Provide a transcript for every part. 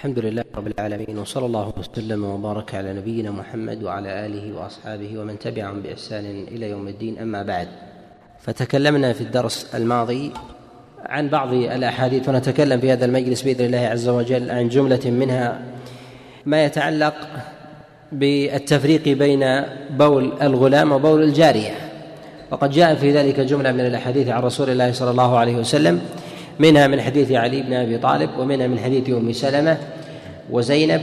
الحمد لله رب العالمين وصلى الله وسلم وبارك على نبينا محمد وعلى آله وأصحابه ومن تبعهم بإحسان إلى يوم الدين أما بعد. فتكلمنا في الدرس الماضي عن بعض الأحاديث ونتكلم في هذا المجلس بإذن الله عز وجل عن جملة منها ما يتعلق بالتفريق بين بول الغلام وبول الجارية. وقد جاء في ذلك جملة من الأحاديث عن رسول الله صلى الله عليه وسلم. منها من حديث علي بن أبي طالب ومنها من حديث أم سلمة وزينب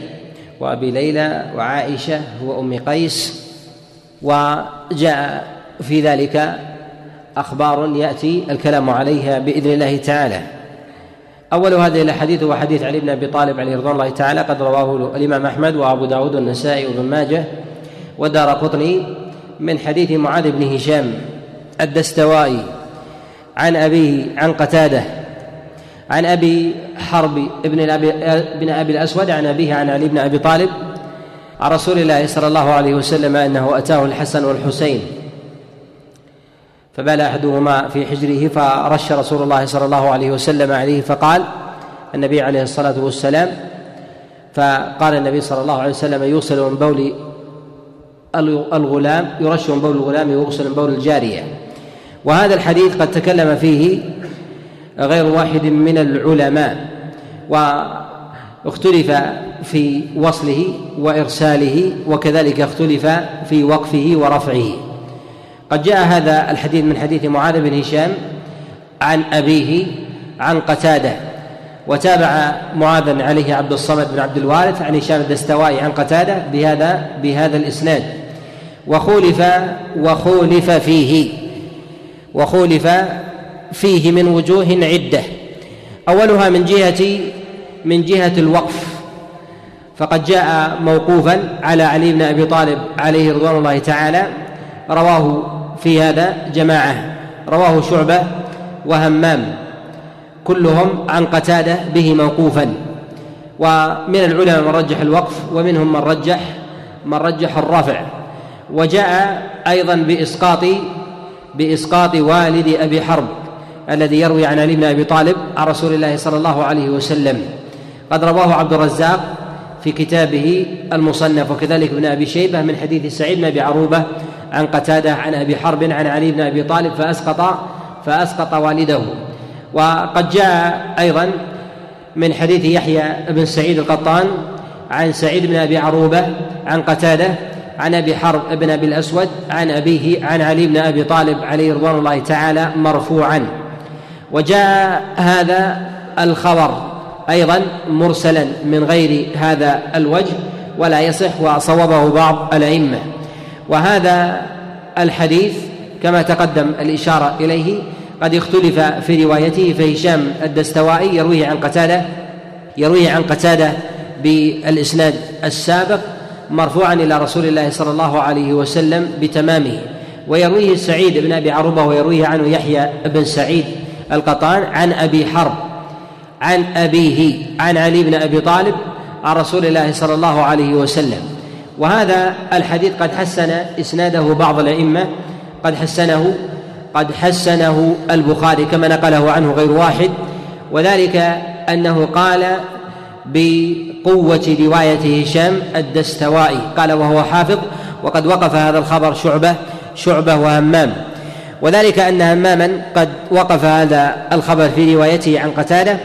وأبي ليلى وعائشة وام قيس. وجاء في ذلك أخبار يأتي الكلام عليها بإذن الله تعالى. أول هذه الأحاديث هو حديث علي بن أبي طالب عليه رضوان الله تعالى قد رواه الإمام أحمد وأبو داود والنسائي وابن ماجه ودار قطني من حديث معاذ بن هشام الدستوائي عن أبيه عن قتادة عن أبي حرب ابن ابي بن أبي الأسود عن أبيه عن علي بن أبي طالب عن رسول الله صلى الله عليه وسلم أنه أتاه الحسن والحسين. فبال أحدهما في حجره فرش رسول الله صلى الله عليه وسلم عليه فقال النبي عليه الصلاة والسلام. فقال النبي صلى الله عليه وسلم يغسل من بول الغلام يرش من بول الغلام ويغسل من بول الجارية. وهذا الحديث قد تكلم فيه غير واحد من العلماء واختلف في وصله وإرساله وكذلك اختلف في وقفه ورفعه. قد جاء هذا الحديث من حديث معاذ بن هشام عن أبيه عن قتادة وتابع معاذا عليه عبد الصمد بن عبد الوارث عن هشام الدستوائي عن قتادة بهذا بهذا الإسناد. وخولف وخولف فيه وخولف فيه من وجوه عدة. أولها من جهه من جهة الوقف. فقد جاء موقوفا على علي بن أبي طالب عليه رضوان الله تعالى رواه في هذا جماعة رواه شعبة وهمام كلهم عن قتادة به موقوفا. ومن العلماء من رجح الوقف ومنهم من رجح من رجح الرفع. وجاء أيضا باسقاط بإسقاط والد أبي حرب. الذي يروي عن علي بن أبي طالب عن رسول الله صلى الله عليه وسلم. قد رواه عبد الرزاق في كتابه المصنف وكذلك ابن أبي شيبة من حديث سعيد بن أبي عروبة عن قتادة عن أبي حرب عن علي بن أبي طالب فأسقط فأسقط والده. وقد جاء أيضا من حديث يحيى بن سعيد القطان عن سعيد بن أبي عروبة عن قتادة عن أبي حرب بن أبي الأسود عن أبيه عن علي بن أبي طالب عليه رضوان الله تعالى مرفوعا. وجاء هذا الخبر أيضا مرسلا من غير هذا الوجه ولا يصح وصوبه بعض الأئمة. وهذا الحديث كما تقدم الإشارة إليه قد اختلف في روايته فهشام الدستوائي يرويه عن قتادة يرويه عن قتادة بالإسناد السابق مرفوعا إلى رسول الله صلى الله عليه وسلم بتمامه. ويرويه سعيد بن أبي عروبة ويرويه عنه يحيى بن سعيد. القطان عن أبي حرب عن أبيه عن علي بن أبي طالب عن رسول الله صلى الله عليه وسلم. وهذا الحديث قد حسن إسناده بعض الأئمة قد حسنه قد حسنه البخاري كما نقله عنه غير واحد. وذلك أنه قال بقوة رواية هشام الدستوائي قال وهو حافظ وقد وقف هذا الخبر شعبة شعبة وهمام. وذلك أن هماما قد وقف هذا الخبر في روايته عن قتادة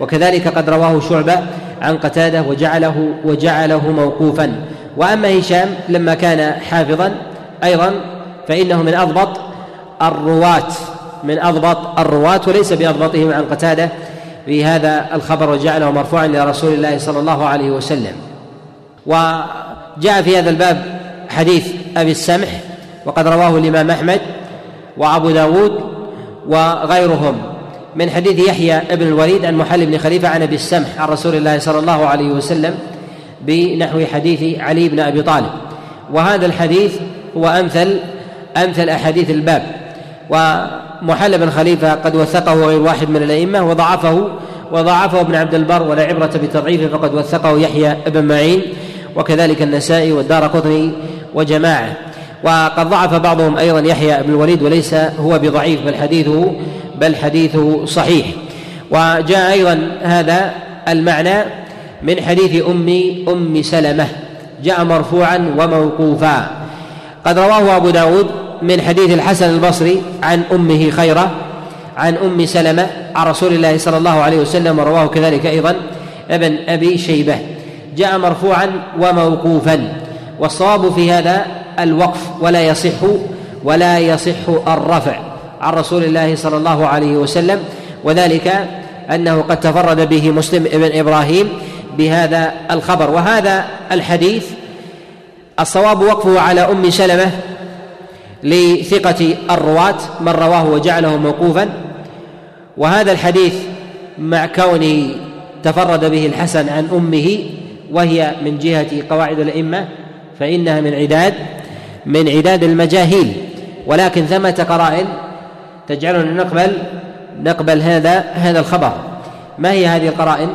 وكذلك قد رواه شعبة عن قتادة وجعله وجعله موقوفا. وأما هشام لما كان حافظا أيضا فإنه من أضبط الرواة من أضبط الرواة وليس بأضبطهم عن قتادة في هذا الخبر وجعله مرفوعا إلى رسول الله صلى الله عليه وسلم. وجاء في هذا الباب حديث أبي السمح وقد رواه الإمام أحمد وأبو داود وغيرهم. من حديث يحيى بن الوليد عن محل بن خليفة عن أبي السمح عن رسول الله صلى الله عليه وسلم بنحو حديث علي بن أبي طالب. وهذا الحديث هو أمثل أمثل أحاديث الباب. ومحل بن خليفة قد وثقه غير واحد من الأئمة وضعفه وضعفه ابن عبد البر ولا عبرة بتضعيفه فقد وثقه يحيى بن معين وكذلك النسائي والدار قطني وجماعة. وقد ضعف بعضهم أيضا يحيى بن الوليد وليس هو بضعيف بل حديثه بل حديثه صحيح. وجاء أيضا هذا المعنى من حديث أم أم سلمة. جاء مرفوعا وموقوفا. قد رواه أبو داود من حديث الحسن البصري عن أمه خيرة عن أم سلمة عن رسول الله صلى الله عليه وسلم ورواه كذلك أيضا ابن أبي شيبة. جاء مرفوعا وموقوفا. والصواب في هذا الوقف ولا يصح ولا يصح الرفع عن رسول الله صلى الله عليه وسلم. وذلك أنه قد تفرد به مسلم ابن إبراهيم بهذا الخبر. وهذا الحديث الصواب وقفه على أم سلمة لثقة الرواة من رواه وجعله موقوفا. وهذا الحديث مع كونه تفرد به الحسن عن أمه وهي من جهة قواعد الأئمة فإنها من عداد. من عداد المجاهيل. ولكن ثمة قرائن تجعلنا نقبل نقبل هذا هذا الخبر. ما هي هذه القرائن؟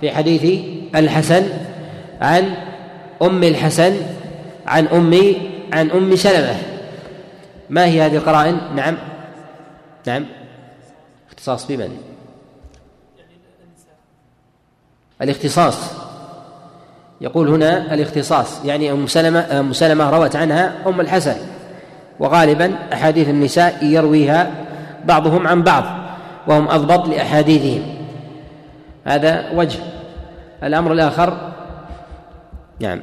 في حديث الحسن عن أم الحسن عن أم عن أم سلمة. ما هي هذه القرائن؟ نعم. نعم. اختصاص بمن؟ الاختصاص. يقول هنا الاختصاص يعني أم سلمة أم سلمة روت عنها أم الحسن. وغالبا أحاديث النساء يرويها بعضهم عن بعض وهم أضبط لأحاديثهم. هذا وجه. الأمر الآخر نعم.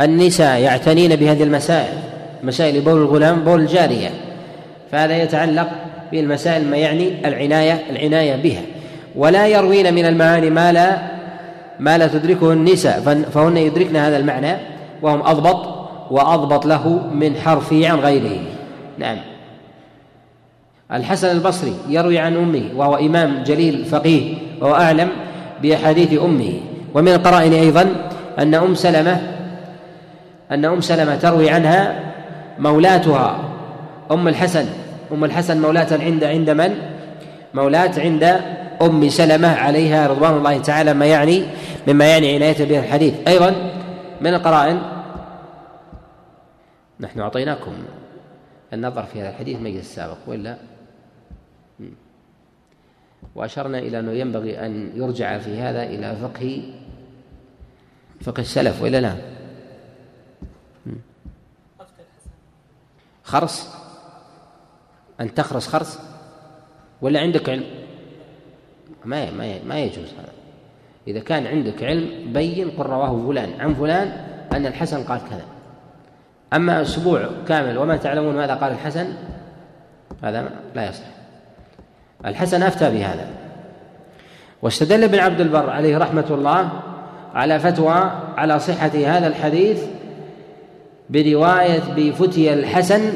النساء يعتنين بهذه المسائل مسائل بول الغلام بول الجارية. فهذا يتعلق بالمسائل ما يعني العناية العناية بها. ولا يروين من المعاني ما لا ما لا تدركه النساء فهن يدركن هذا المعنى وهم أضبط وأضبط له من حرفه عن غيره. نعم. الحسن البصري يروي عن أمه وهو إمام جليل فقيه وهو أعلم بأحاديث أمه. ومن القرائن أيضا أن أم سلمة أن أم سلمة تروي عنها مولاتها. أم الحسن أم الحسن مولاة عند عند من؟ مولاة عند أم سلمة عليها رضوان الله تعالى ما يعني مما يعني عناية به الحديث. أيضا من القرائن نحن أعطيناكم النظر في هذا الحديث مجلس السابق وإلا؟ وأشرنا إلى أنه ينبغي أن يرجع في هذا إلى فقه فقه السلف وإلا لا؟ خرص أن تخرص خرص ولا عندك علم؟ ما ما ما يجوز هذا. إذا كان عندك علم بين قل رواه فلان عن فلان أن الحسن قال كذا. أما أسبوع كامل وما تعلمون ماذا قال الحسن هذا لا يصح. الحسن أفتى بهذا. واستدل ابن عبد البر عليه رحمة الله على فتوى على صحة هذا الحديث برواية بفتي الحسن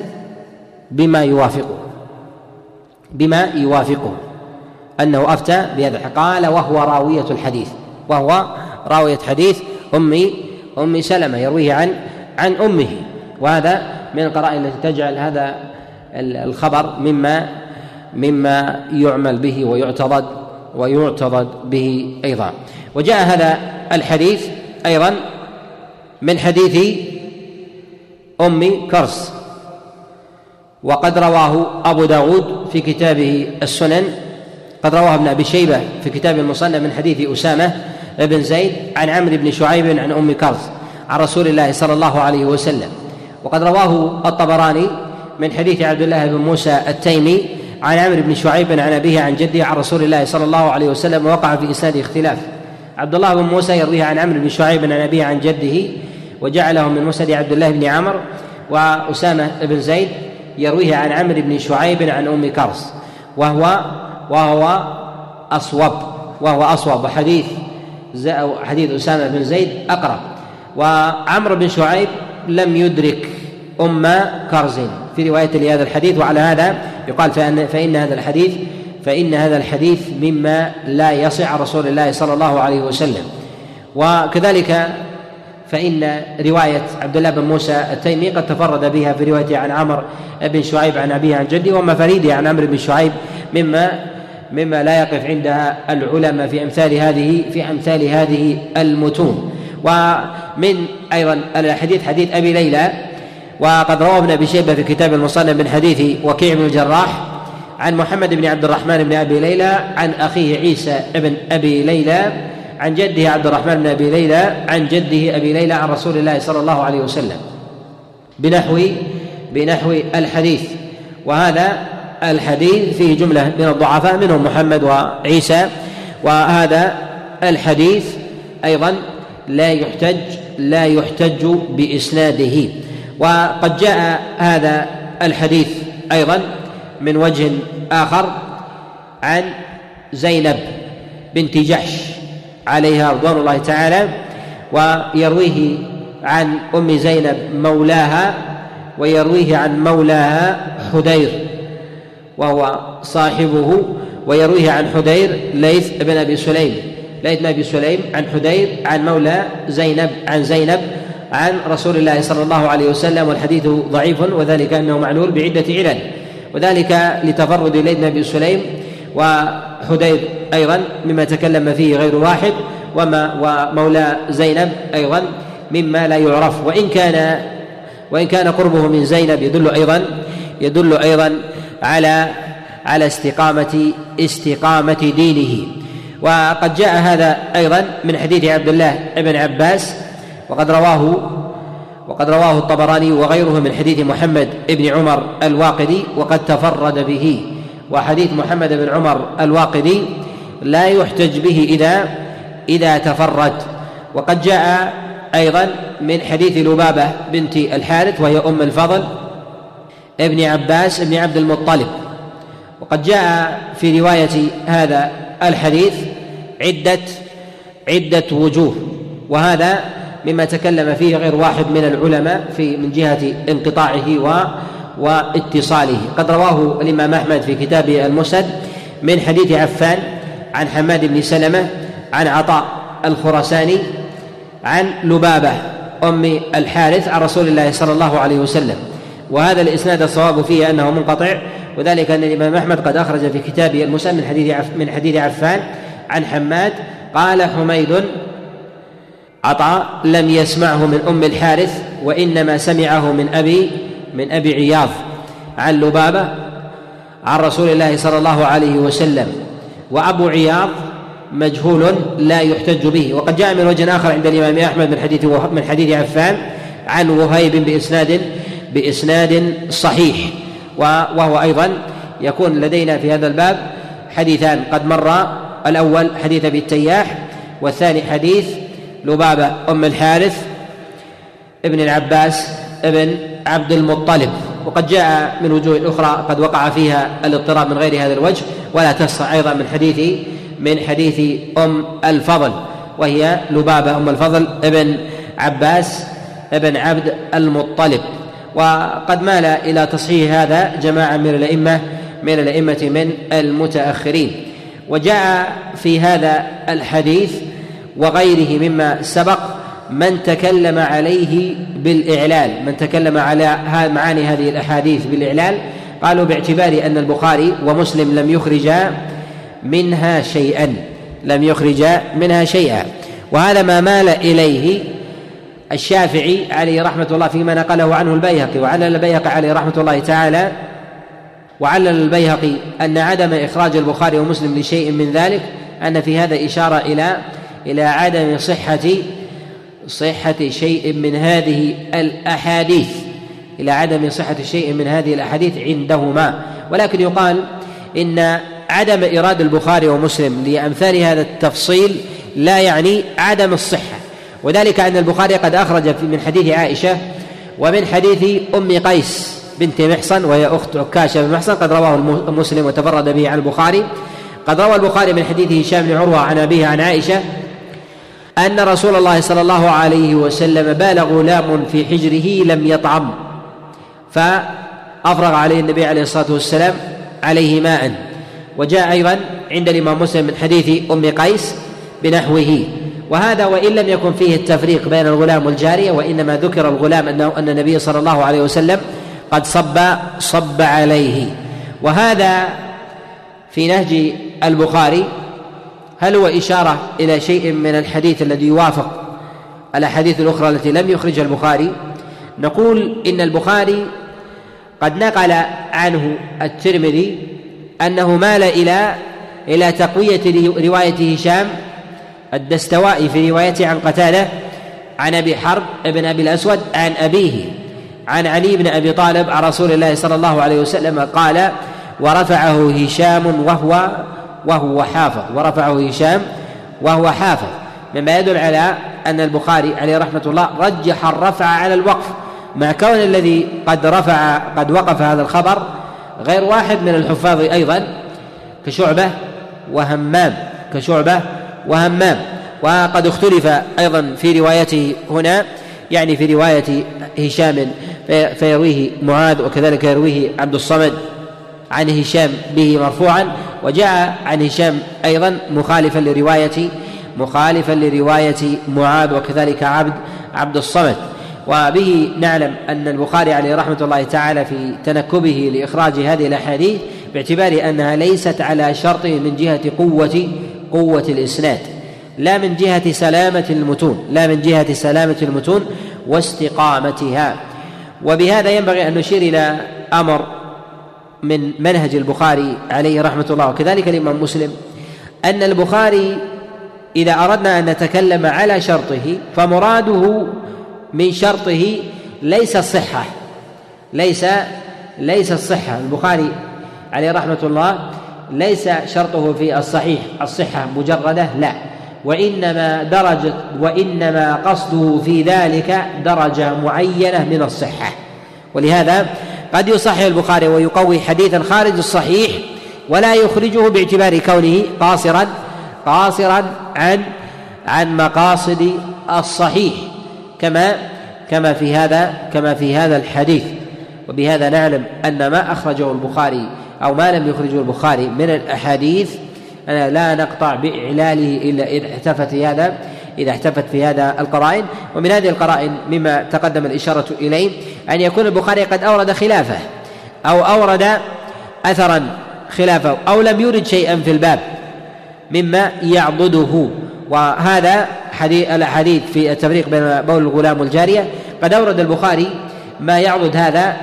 بما يوافقه. بما يوافقه. أنه أفتى بهذا قال وهو راوية الحديث. وهو راوية حديث أمي أم سلمة يرويه عن عن أمه. وهذا من القرائن التي تجعل هذا الخبر مما مما يعمل به ويعتضد ويعتضد به أيضا. وجاء هذا الحديث أيضا من حديث أم كرس. وقد رواه أبو داود في كتابه السنن قد رواه ابن أبي شيبة في كتاب المصنف من حديث أسامة بن زيد عن عمرو بن شعيب عن أم كرس عن رسول الله صلى الله عليه وسلم. وقد رواه الطبراني من حديث عبد الله بن موسى التيمي عن عمرو بن شعيب عن أبيه عن جده عن رسول الله صلى الله عليه وسلم وقع في إسناده اختلاف. عبد الله بن موسى يرويه عن عمرو بن شعيب عن أبيه عن جده وجعله من مسند عبد الله بن عمرو وأسامة بن زيد يرويه عن عمرو بن شعيب عن أم كرس وهو وهو أصوب وهو أصوب. وحديث حديث أسامة بن زيد أقرب. وعمرو بن شعيب لم يدرك أم كرز. في رواية لهذا الحديث وعلى هذا يقال فإن, فإن هذا الحديث فإن هذا الحديث مما لا يصح عن رسول الله صلى الله عليه وسلم. وكذلك فإن رواية عبد الله بن موسى التيمي قد تفرد بها في روايته عن عمرو بن شعيب عن أبيه عن جده وما فريده عن عمرو بن شعيب مما مما لا يقف عندها العلماء في أمثال هذه في أمثال هذه المتون. ومن أيضا الحديث حديث أبي ليلى وقد روى ابن أبي شيبة في كتاب المصنف من حديث وكيع بن الجراح عن محمد بن عبد الرحمن بن أبي ليلى عن أخيه عيسى بن أبي ليلى عن جده عبد الرحمن بن أبي ليلى عن جده أبي ليلى عن رسول الله صلى الله عليه وسلم. بنحو بنحو الحديث. وهذا الحديث فيه جملة من الضعفاء منهم محمد وعيسى. وهذا الحديث أيضا لا يحتج لا يحتج بإسناده. وقد جاء هذا الحديث أيضا من وجه آخر عن زينب بنت جحش عليها رضوان الله تعالى ويرويه عن أم زينب مولاها ويرويه عن مولاها حدير. وهو صاحبه ويرويه عن حدير ليث بن أبي سليم. ليث بن أبي سليم عن حدير عن مولى زينب عن زينب عن رسول الله صلى الله عليه وسلم والحديث ضعيف وذلك أنه معلول بعدة علل. وذلك لتفرد ليث بن أبي سليم وحدير أيضا مما تكلم فيه غير واحد وما ومولى زينب أيضا مما لا يعرف. وإن كان وإن كان قربه من زينب يدل أيضا يدل أيضا على على استقامة استقامة دينه. وقد جاء هذا أيضا من حديث عبد الله بن عباس وقد رواه وقد رواه الطبراني وغيره من حديث محمد بن عمر الواقدي وقد تفرد به. وحديث محمد بن عمر الواقدي لا يحتج به إذا إذا تفرد. وقد جاء أيضا من حديث لبابة بنت الحارث وهي أم الفضل ابن عباس بن عبد المطلب. وقد جاء في رواية هذا الحديث عدة عدة وجوه. وهذا مما تكلم فيه غير واحد من العلماء في من جهة انقطاعه و واتصاله. قد رواه الإمام أحمد في كتابه المسد من حديث عفان عن حماد بن سلمة عن عطاء الخرساني عن لبابة أم الحارث عن رسول الله صلى الله عليه وسلم. وهذا الإسناد الصواب فيه أنه منقطع وذلك أن الإمام أحمد قد أخرج في كتابه المسلم من حديث من حديث عفان عن حماد قال حميد عطاء لم يسمعه من أم الحارث وإنما سمعه من أبي من أبي عياض عن لبابة عن رسول الله صلى الله عليه وسلم وأبو عياض مجهول لا يحتج به. وقد جاء من وجه آخر عند الإمام أحمد من حديث من حديث عفان عن وهيب بإسناد بإسناد صحيح وهو أيضا يكون لدينا في هذا الباب حديثان قد مر الأول حديث أبي التياح والثاني حديث لبابة أم الحارث ابن العباس ابن عبد المطلب. وقد جاء من وجوه أخرى قد وقع فيها الاضطراب من غير هذا الوجه ولا تصح أيضا من حديث من حديث أم الفضل وهي لبابة أم الفضل ابن عباس ابن عبد المطلب. وقد مال إلى تصحيح هذا جماعة من الأئمة من الأئمة من المتأخرين. وجاء في هذا الحديث وغيره مما سبق من تكلم عليه بالإعلال من تكلم على معاني هذه الأحاديث بالإعلال. قالوا باعتبار أن البخاري ومسلم لم يخرجا منها شيئا لم يخرجا منها شيئا. وهذا ما مال إليه الشافعي عليه رحمة الله فيما نقله عنه البيهقي وعلل البيهقي عليه رحمة الله تعالى وعلل البيهقي أن عدم إخراج البخاري ومسلم لشيء من ذلك أن في هذا إشارة إلى إلى عدم صحة صحة شيء من هذه الأحاديث إلى عدم صحة شيء من هذه الأحاديث عندهما. ولكن يقال إن عدم إيراد البخاري ومسلم لأمثال هذا التفصيل لا يعني عدم الصحة. وذلك أن البخاري قد أخرج من حديث عائشة ومن حديث أم قيس بنت محصن وهي أخت عكاشة بن محصن قد رواه مسلم وتفرد به عن البخاري. قد روى البخاري من حديث هشام بن عروة عن أبيه عن عائشة أن رسول الله صلى الله عليه وسلم بال غلام في حجره لم يطعم فأفرغ عليه النبي عليه الصلاة والسلام عليه ماء. وجاء أيضا عند الإمام مسلم من حديث أم قيس بنحوه. وهذا وإن لم يكن فيه التفريق بين الغلام والجارية وإنما ذكر الغلام أنه أن النبي صلى الله عليه وسلم قد صب صب عليه. وهذا في نهج البخاري. هل هو إشارة إلى شيء من الحديث الذي يوافق الأحاديث الأخرى التي لم يخرجها البخاري؟ نقول إن البخاري قد نقل عنه الترمذي أنه مال إلى إلى تقوية رواية هشام الدستوائي في روايته عن قتادة عن أبي حرب بن أبي الأسود عن أبيه عن علي بن أبي طالب عن رسول الله صلى الله عليه وسلم قال ورفعه هشام وهو وهو حافظ. ورفعه هشام وهو حافظ. مما يدل على أن البخاري عليه رحمة الله رجح الرفع على الوقف مع كون الذي قد رفع قد وقف هذا الخبر غير واحد من الحفاظ أيضا كشعبة وهمام كشعبة وهمام. وقد اختلف أيضا في روايته هنا يعني في رواية هشام فيرويه معاذ وكذلك يرويه عبد الصمد عن هشام به مرفوعا. وجاء عن هشام أيضا مخالفا لرواية مخالفا لرواية معاذ وكذلك عبد عبد الصمد. وبه نعلم أن البخاري عليه رحمة الله تعالى في تنكبه لإخراج هذه الأحاديث باعتبار أنها ليست على شرطه من جهة قوة قوة الإسناد. لا من جهة سلامة المتون لا من جهة سلامة المتون واستقامتها. وبهذا ينبغي أن نشير إلى أمر من منهج البخاري عليه رحمة الله وكذلك الإمام مسلم أن البخاري إذا أردنا أن نتكلم على شرطه فمراده من شرطه ليس الصحة ليس ليس الصحة البخاري عليه رحمة الله ليس شرطه في الصحيح. الصحة مجردة؟ لا. وإنما درجة وإنما قصده في ذلك درجة معينة من الصحة. ولهذا قد يصحح البخاري ويقوي حديثا خارج الصحيح ولا يخرجه باعتبار كونه قاصرا قاصرا عن عن مقاصد الصحيح. كما كما في هذا كما في هذا الحديث. وبهذا نعلم أن ما أخرجه البخاري أو ما لم يخرجه البخاري من الأحاديث أنا لا نقطع بإعلاله إلا إذا احتفت في هذا إذا احتفت في هذا القرائن. ومن هذه القرائن مما تقدم الإشارة إليه أن يكون البخاري قد أورد خلافه أو أورد أثرا خلافه أو لم يرد شيئا في الباب مما يعضده. وهذا حديث الأحاديث في التفريق بين بول الغلام والجارية. قد أورد البخاري ما يعضد هذا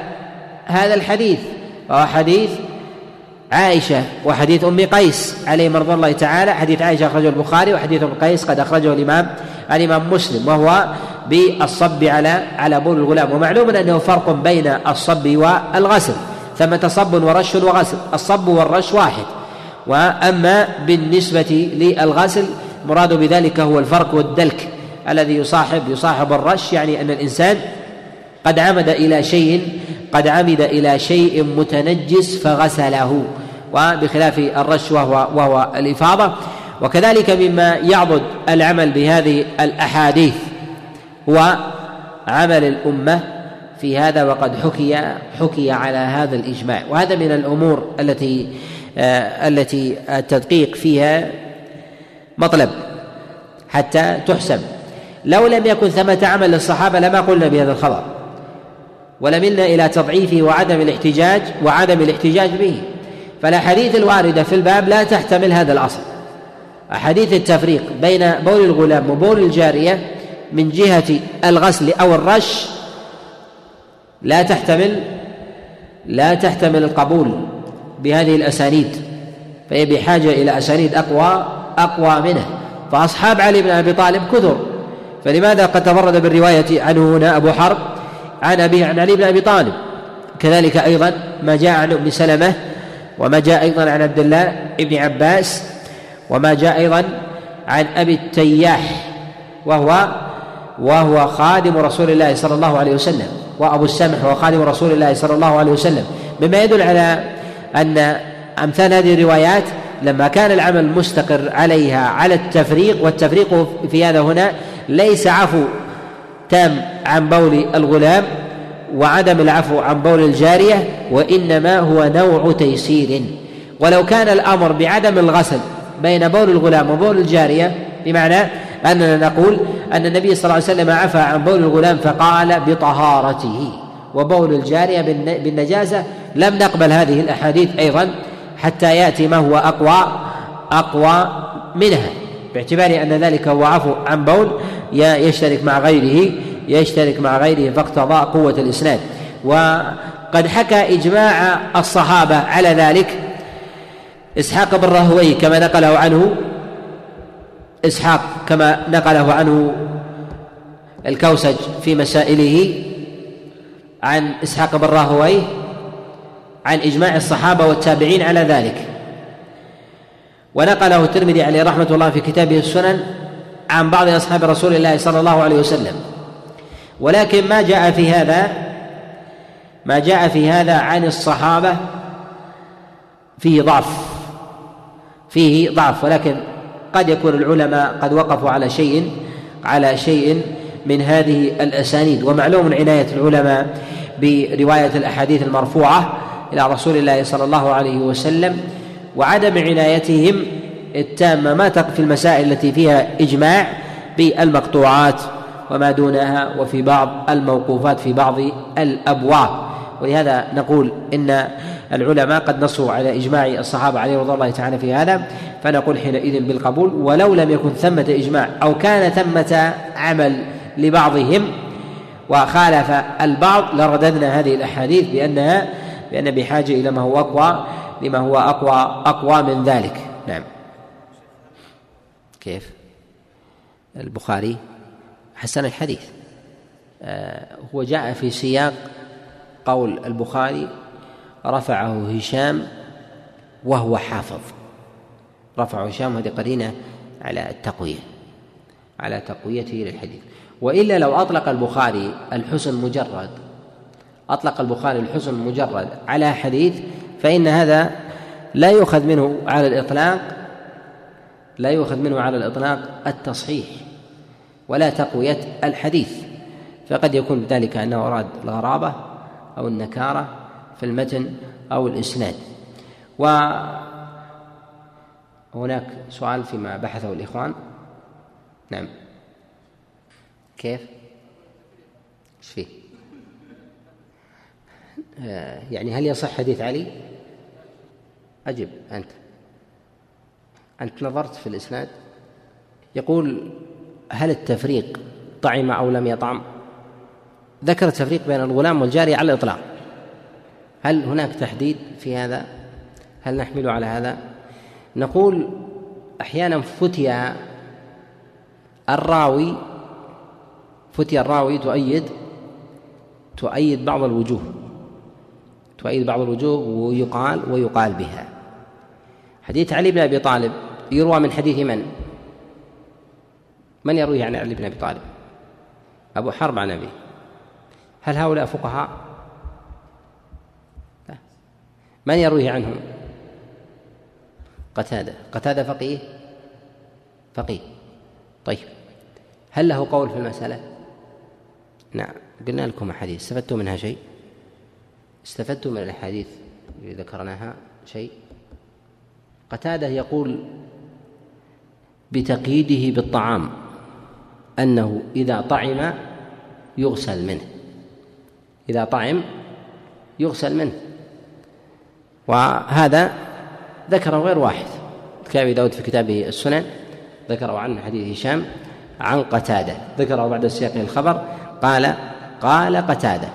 هذا الحديث. وهو حديث عائشة وحديث أم قيس عليه مرضى الله تعالى. حديث عائشة أخرجه البخاري وحديث أم قيس قد أخرجه الإمام الإمام مسلم وهو بالصب على على بول الغلام. ومعلوم أنه فرق بين الصب والغسل ثمة صب ورش وغسل. الصب والرش واحد. وأما بالنسبة للغسل مراد بذلك هو الفرق والدلك الذي يصاحب يصاحب الرش. يعني أن الإنسان قد عمد إلى شيء قد عمد إلى شيء متنجس فغسله. وبخلاف الرش وهو وهو الإفاضة. وكذلك مما يعضد العمل بهذه الأحاديث هو عمل الأمة في هذا وقد حكي حكي على هذا الإجماع. وهذا من الأمور التي آه التي التدقيق فيها مطلب حتى تحسب لو لم يكن ثمة عمل للصحابة لما قلنا بهذا الخبر. ولملنا إلى تضعيفه وعدم الاحتجاج وعدم الاحتجاج به. فالأحاديث الواردة في الباب لا تحتمل هذا الأصل. أحاديث التفريق بين بول الغلام وبول الجارية من جهة الغسل أو الرش لا تحتمل لا تحتمل القبول بهذه الأسانيد فهي بحاجة إلى أسانيد أقوى أقوى منه. فأصحاب علي بن أبي طالب كثر. فلماذا قد تفرد بالرواية عنه هنا أبو حرب؟ عن أبيه عن علي بن أبي طالب. كذلك أيضا ما جاء عن أم سلمة وما جاء أيضا عن عبد الله بن عباس وما جاء أيضا عن أبي التياح وهو وهو خادم رسول الله صلى الله عليه وسلم وأبو السمح وهو خادم رسول الله صلى الله عليه وسلم. مما يدل على أن أمثال هذه الروايات لما كان العمل مستقر عليها على التفريق والتفريق في هذا هنا ليس عفو تام عن بول الغلام وعدم العفو عن بول الجارية وإنما هو نوع تيسير. ولو كان الأمر بعدم الغسل بين بول الغلام وبول الجارية بمعنى أننا نقول أن النبي صلى الله عليه وسلم عفى عن بول الغلام فقال بطهارته. وبول الجارية بالنجاسة لم نقبل هذه الأحاديث أيضا حتى يأتي ما هو أقوى أقوى منها. باعتبار أن ذلك هو عفو عن بول يشترك مع غيره يشترك مع غيره فاقتضى قوة الإسناد. وقد حكى إجماع الصحابة على ذلك. إسحاق بن راهوي كما نقله عنه إسحاق كما نقله عنه الكوسج في مسائله عن إسحاق بن راهوي عن إجماع الصحابة والتابعين على ذلك. ونقله الترمذي عليه رحمة الله في كتابه السنن عن بعض أصحاب رسول الله صلى الله عليه وسلم. ولكن ما جاء في هذا ما جاء في هذا عن الصحابة فيه ضعف فيه ضعف ولكن قد يكون العلماء قد وقفوا على شيء على شيء من هذه الأسانيد. ومعلوم عناية العلماء برواية الأحاديث المرفوعة إلى رسول الله صلى الله عليه وسلم وعدم عنايتهم التامة. ما في المسائل التي فيها إجماع بالمقطوعات. وما دونها وفي بعض الموقوفات في بعض الأبواب. ولهذا نقول إن العلماء قد نصوا على إجماع الصحابة عليه رضي الله تعالى في هذا فنقول حينئذ بالقبول. ولو لم يكن ثمة إجماع أو كان ثمة عمل لبعضهم وخالف البعض لرددنا هذه الأحاديث بأنها بأن بحاجة إلى ما هو أقوى لما هو أقوى أقوى من ذلك. نعم. كيف؟ البخاري؟ حسن الحديث. آه هو جاء في سياق قول البخاري رفعه هشام وهو حافظ. رفعه هشام هذه قرينة على التقوية على تقويته للحديث. وإلا لو أطلق البخاري الحسن مجرد أطلق البخاري الحسن مجرد على حديث فإن هذا لا يؤخذ منه على الإطلاق لا يؤخذ منه على الإطلاق التصحيح. ولا تقوية الحديث فقد يكون بذلك أنه أراد الغرابة أو النكارة في المتن أو الإسناد وهناك سؤال فيما بحثه الإخوان نعم كيف؟ إيش فيه؟ آه، يعني هل يصح حديث علي؟ أجب أنت أنت نظرت في الإسناد يقول هل التفريق طعم أو لم يطعم؟ ذكر التفريق بين الغلام والجارية على الإطلاق هل هناك تحديد في هذا؟ هل نحمل على هذا؟ نقول أحيانا فتي الراوي فتي الراوي تؤيد تؤيد بعض الوجوه تؤيد بعض الوجوه ويقال ويقال بها حديث علي بن أبي طالب يروى من حديث من؟ من يرويه عن علي بن أبي طالب؟ أبو حرب عن أبيه. هل هؤلاء فقهاء؟ لا. من يرويه عنهم؟ قتادة. قتادة فقيه؟ فقيه. طيب. هل له قول في المسألة؟ نعم. قلنا لكم أحاديث. استفدتم منها شيء؟ استفدتم من الأحاديث اللي ذكرناها شيء؟ قتادة يقول بتقييده بالطعام. أنه إذا طعم يغسل منه. إذا طعم يغسل منه. وهذا ذكره غير واحد. كتاب داود في كتابه السنن ذكره عنه حديث هشام عن قتادة. ذكره بعد سياق الخبر. قال قال قتادة.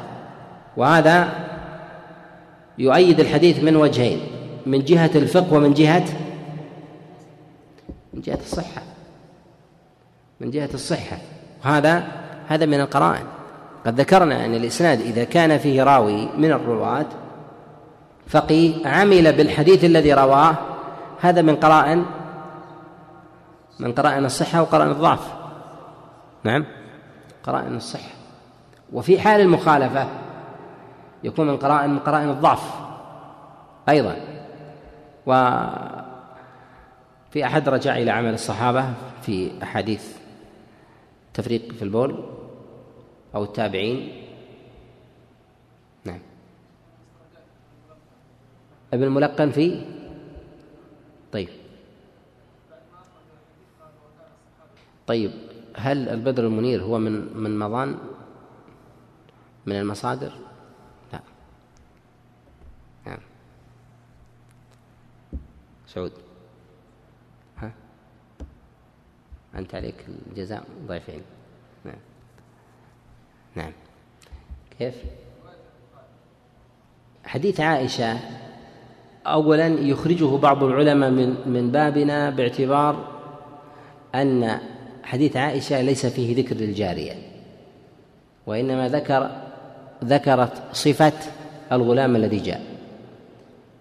وهذا يؤيد الحديث من وجهين من جهة الفقه ومن جهة من جهة الصحة. من جهة الصحة. وهذا هذا من القرائن. قد ذكرنا أن الإسناد إذا كان فيه راوي من الرواة فقيه عمل بالحديث الذي رواه هذا من قرائن من قرائن الصحة وقرائن الضعف. نعم؟ قرائن الصحة. وفي حال المخالفة يكون من قرائن من قرائن الضعف أيضا. وفي أحد رجع إلى عمل الصحابة؟ في أحاديث تفريق في البول أو التابعين. نعم. ابن الملقن في؟ طيب. طيب هل البدر المنير هو من من مضان؟ من المصادر؟ لا. نعم. سعود أنت عليك الجزاء ضيفين نعم. نعم. كيف؟ حديث عائشة أولا يخرجه بعض العلماء من من بابنا باعتبار أن حديث عائشة ليس فيه ذكر للجارية وإنما ذكر ذكرت صفة الغلام الذي جاء.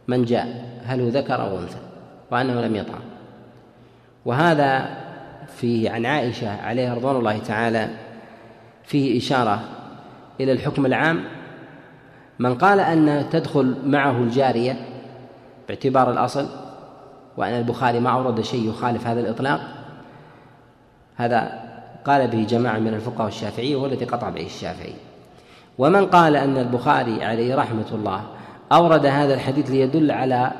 من جاء؟ هل هو ذكر أو أنثى؟ وأنه لم يطعم. وهذا فيه عن عائشة عليها رضوان الله تعالى فيه إشارة إلى الحكم العام. من قال أن تدخل معه الجارية باعتبار الأصل وأن البخاري ما أورد شيء يخالف هذا الإطلاق هذا قال به جماعة من الفقهاء الشافعية هو الذي قطع به الشافعي. ومن قال أن البخاري عليه رحمة الله أورد هذا الحديث ليدل على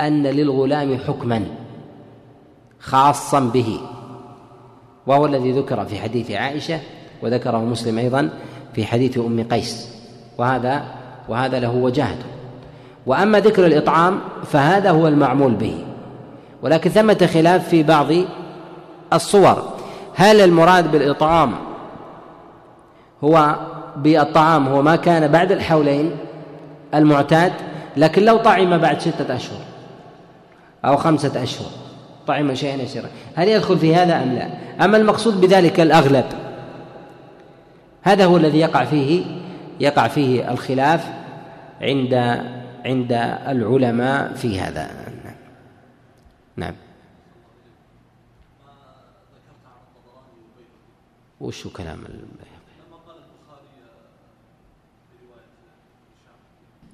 أن للغلام حكما خاصا به. وهو الذي ذكر في حديث عائشة وذكره مسلم أيضا في حديث أم قيس. وهذا وهذا له وجاهته وأما ذكر الإطعام فهذا هو المعمول به. ولكن ثمة خلاف في بعض الصور. هل المراد بالإطعام هو بالطعام هو ما كان بعد الحولين المعتاد؟ لكن لو طعم بعد ستة أشهر أو خمسة أشهر. طعم شيئا يسيرا هل يدخل في هذا أم لا؟ أما المقصود بذلك الأغلب. هذا هو الذي يقع فيه يقع فيه الخلاف عند عند العلماء في هذا. نعم. وش كلام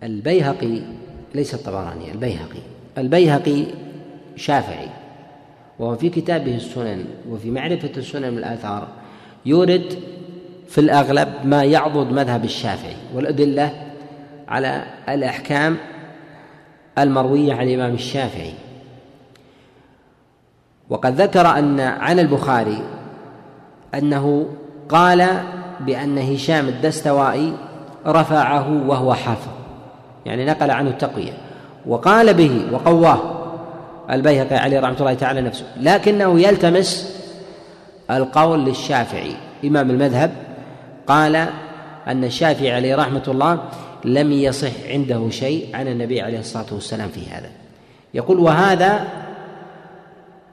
البيهقي؟ ليس الطبراني البيهقي. البيهقي شافعي. وهو في كتابه السنن وفي معرفة السنن والآثار يورد في الأغلب ما يعضد مذهب الشافعي والأدلة على الأحكام المروية عن الإمام الشافعي. وقد ذكر أن عن البخاري أنه قال بأن هشام الدستوائي رفعه وهو حافظ يعني نقل عنه التقوية وقال به وقواه البيهقي عليه رحمة الله تعالى نفسه. لكنه يلتمس القول للشافعي. إمام المذهب قال أن الشافعي عليه رحمة الله لم يصح عنده شيء عن النبي عليه الصلاة والسلام في هذا. يقول وهذا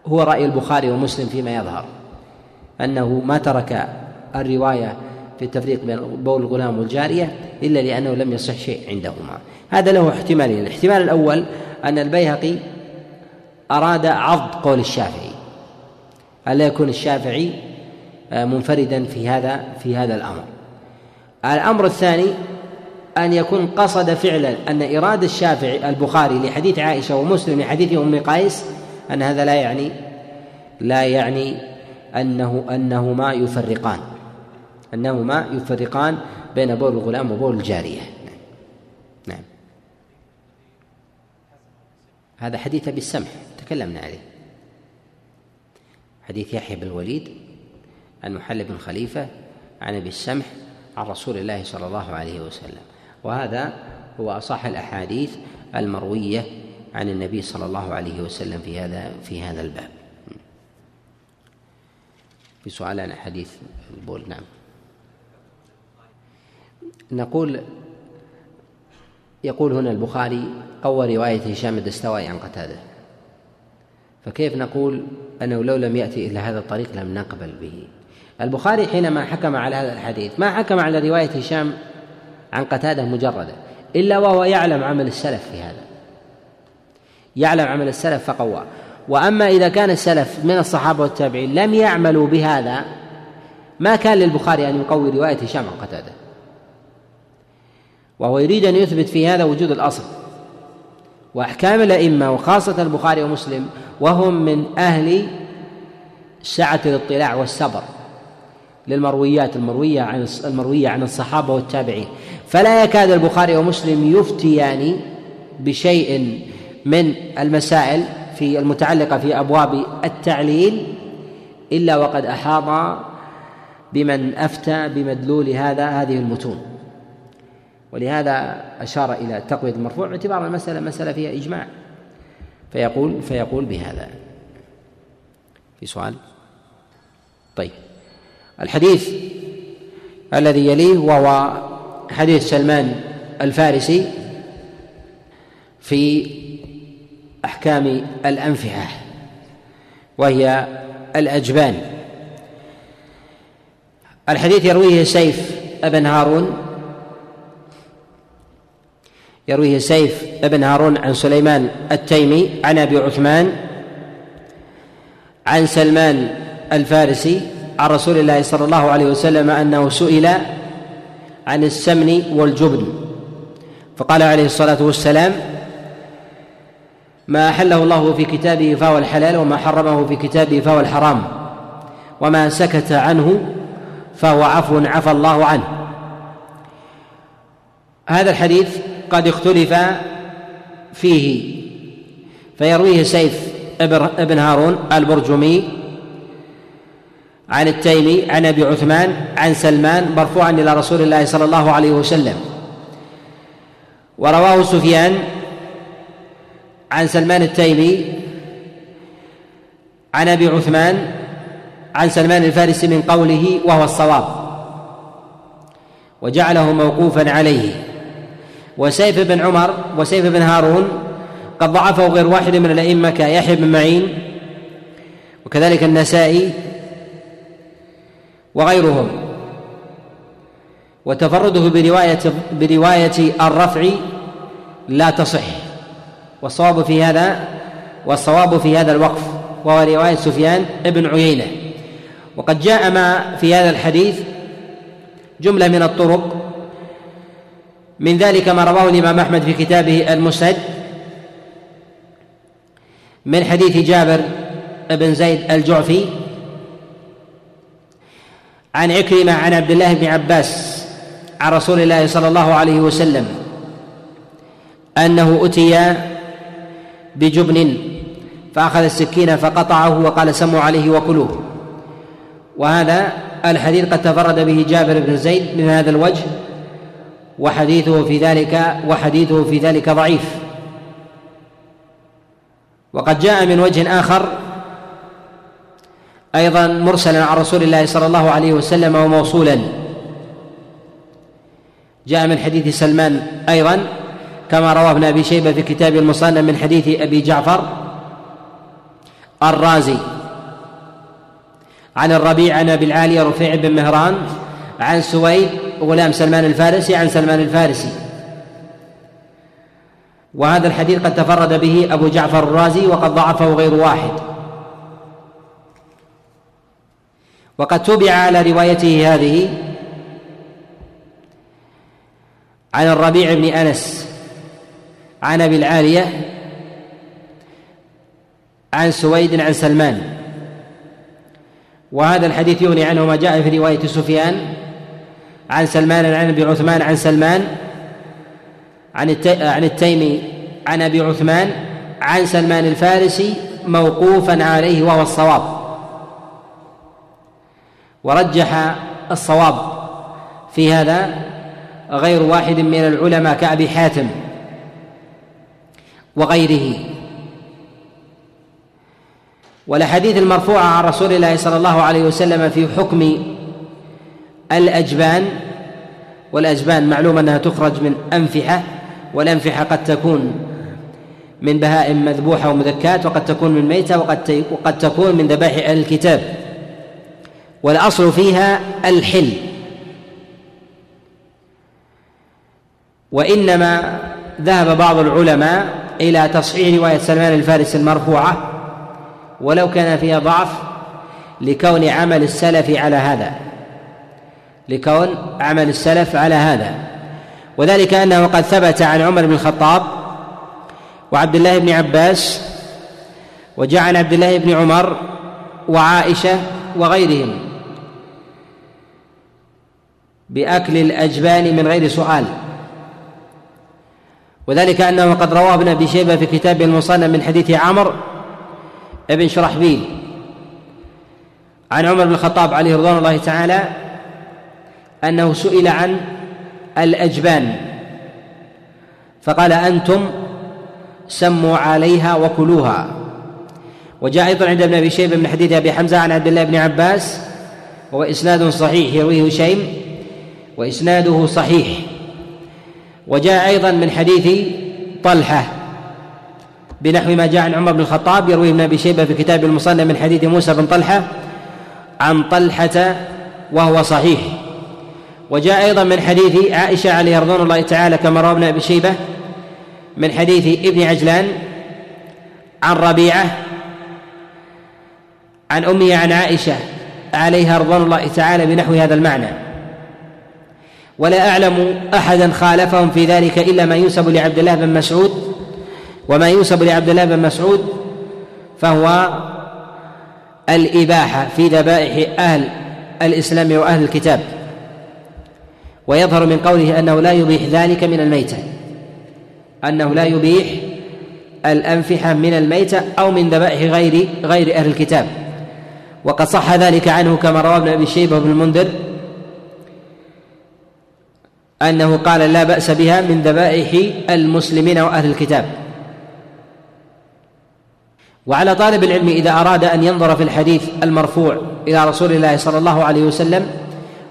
هو رأي البخاري ومسلم فيما يظهر أنه ما ترك الرواية في التفريق بين بول الغلام والجارية إلا لأنه لم يصح شيء عندهما. هذا له احتمالين. الاحتمال الأول أن البيهقي أراد عض قول الشافعي. ألا يكون الشافعي آه، منفردا في هذا في هذا الأمر؟ الأمر الثاني أن يكون قصد فعلا أن إرادة الشافعي البخاري لحديث عائشة ومسلم لحديث أم قيس أن هذا لا يعني لا يعني أنه أنهما يفرقان. أنهما يفرقان بين بول الغلام وبول الجارية. نعم. هذا حديث بالسمح تكلمنا عليه. حديث يحيى بن الوليد عن محل بن خليفة عن أبي السمح عن رسول الله صلى الله عليه وسلم. وهذا هو أصح الأحاديث المروية عن النبي صلى الله عليه وسلم في هذا في هذا الباب. في سؤال عن حديث البول نعم. نقول يقول هنا البخاري قوى رواية هشام الدستوائي عن قتادة. فكيف نقول أنه لو لم يأتي إلى هذا الطريق لم نقبل به؟ البخاري حينما حكم على هذا الحديث ما حكم على رواية هشام عن قتادة مجردة إلا وهو يعلم عمل السلف في هذا. يعلم عمل السلف فقواه وأما إذا كان السلف من الصحابة والتابعين لم يعملوا بهذا ما كان للبخاري أن يقوي رواية هشام عن قتادة. وهو يريد أن يثبت في هذا وجود الأصل. وأحكام الأئمة وخاصة البخاري ومسلم وهم من أهل سعة الاطلاع والصبر للمرويات المروية عن المروية عن الصحابة والتابعين. فلا يكاد البخاري ومسلم يفتيان بشيء من المسائل في المتعلقة في أبواب التعليل إلا وقد أحاط بمن أفتى بمدلول هذا هذه المتون. ولهذا أشار إلى تقوية المرفوع باعتبار المسألة مسألة فيها إجماع. فيقول فيقول بهذا. في سؤال؟ طيب. الحديث الذي يليه وهو حديث سلمان الفارسي في أحكام الانفحه وهي الأجبان. الحديث يرويه سيف أبن هارون يرويه سيف ابن هارون عن سليمان التيمي عن أبي عثمان عن سلمان الفارسي عن رسول الله صلى الله عليه وسلم أنه سئل عن السمن والجبن فقال عليه الصلاة والسلام ما أحله الله في كتابه فهو الحلال وما حرمه في كتابه فهو الحرام وما سكت عنه فهو عفو عفى الله عنه. هذا الحديث قد اختلف فيه فيرويه سيف ابن هارون البرجمي عن التيمي عن أبي عثمان عن سلمان مرفوعا إلى رسول الله صلى الله عليه وسلم. ورواه سفيان عن سلمان التيمي عن أبي عثمان عن سلمان الفارسي من قوله وهو الصواب وجعله موقوفا عليه. وسيف بن عمر وسيف بن هارون قد ضعفه غير واحد من الأئمة كيحيى بن معين وكذلك النسائي وغيرهم. وتفرده برواية برواية الرفع لا تصح. والصواب في هذا والصواب في هذا الوقف وهو رواية سفيان بن عيينة. وقد جاء ما في هذا الحديث جملة من الطرق من ذلك ما رواه الإمام أحمد في كتابه المسند من حديث جابر بن زيد الجعفي عن عكرمة عن عبد الله بن عباس عن رسول الله صلى الله عليه وسلم أنه أتي بجبن فأخذ السكين فقطعه وقال سموا عليه وكلوه. وهذا الحديث قد تفرد به جابر بن زيد من هذا الوجه وحديثه في ذلك وحديثه في ذلك ضعيف. وقد جاء من وجه آخر أيضا مرسلا عن رسول الله صلى الله عليه وسلم وموصولا. جاء من حديث سلمان أيضا كما رواه ابن أبي شيبة في كتاب المصنف من حديث أبي جعفر الرازي عن الربيع عن أبي العالية رفيع بن مهران عن سويد غلام سلمان الفارسي عن سلمان الفارسي. وهذا الحديث قد تفرد به أبو جعفر الرازي وقد ضعفه غير واحد. وقد تبع على روايته هذه عن الربيع بن أنس عن أبي العالية عن سويد عن سلمان. وهذا الحديث يغني عنه ما جاء في رواية سفيان عن سلمان عن أبي عثمان عن سلمان عن عن التيمي عن أبي عثمان عن سلمان الفارسي موقوفا عليه وهو الصواب. ورجح الصواب في هذا غير واحد من العلماء كأبي حاتم وغيره. والأحاديث المرفوعة عن رسول الله صلى الله عليه وسلم في حكم الأجبان والأجبان معلوم أنها تخرج من أنفحة والأنفحة قد تكون من بهائم مذبوحة ومذكات وقد تكون من ميتة وقد وقد تكون من ذبائح أهل الكتاب. والأصل فيها الحل. وإنما ذهب بعض العلماء إلى تصحيح رواية سلمان الفارسي المرفوعة ولو كان فيها ضعف لكون عمل السلف على هذا. لكون عمل السلف على هذا. وذلك أنه قد ثبت عن عمر بن الخطاب وعبد الله بن عباس وجاء عن عبد الله بن عمر وعائشة وغيرهم بأكل الأجبان من غير سؤال. وذلك أنه قد رواه ابن أبي شيبة في كتابه المصنف من حديث عمرو بن شرحبيل عن عمر بن الخطاب عليه رضوان الله تعالى أنه سئل عن الأجبان. فقال أنتم سموا عليها وكلوها. وجاء أيضا عند ابن أبي شيبة من حديث أبي حمزة عن عبد الله بن عباس وهو إسناد صحيح يرويه هشيم وإسناده صحيح. وجاء أيضا من حديث طلحة بنحو ما جاء عن عمر بن الخطاب يرويه ابن أبي شيبة في كتاب المصنف من حديث موسى بن طلحة عن طلحة وهو صحيح. وجاء أيضا من حديث عائشة عليه رضوان الله تعالى كما روى ابن أبي شيبة من حديث ابن عجلان عن ربيعة عن امه عن عائشة عليها رضوان الله تعالى بنحو هذا المعنى. ولا أعلم أحدا خالفهم في ذلك إلا ما ينسب لعبد الله بن مسعود وما ينسب لعبد الله بن مسعود فهو الإباحة في ذبائح أهل الإسلام وأهل الكتاب. ويظهر من قوله أنه لا يبيح ذلك من الميتة أنه لا يبيح الأنفحة من الميتة أو من ذبائح غير غير أهل الكتاب. وقد صح ذلك عنه كما روى ابن أبي شيبة بن المنذر أنه قال لا بأس بها من ذبائح المسلمين وأهل الكتاب. وعلى طالب العلم إذا أراد أن ينظر في الحديث المرفوع إلى رسول الله صلى الله عليه وسلم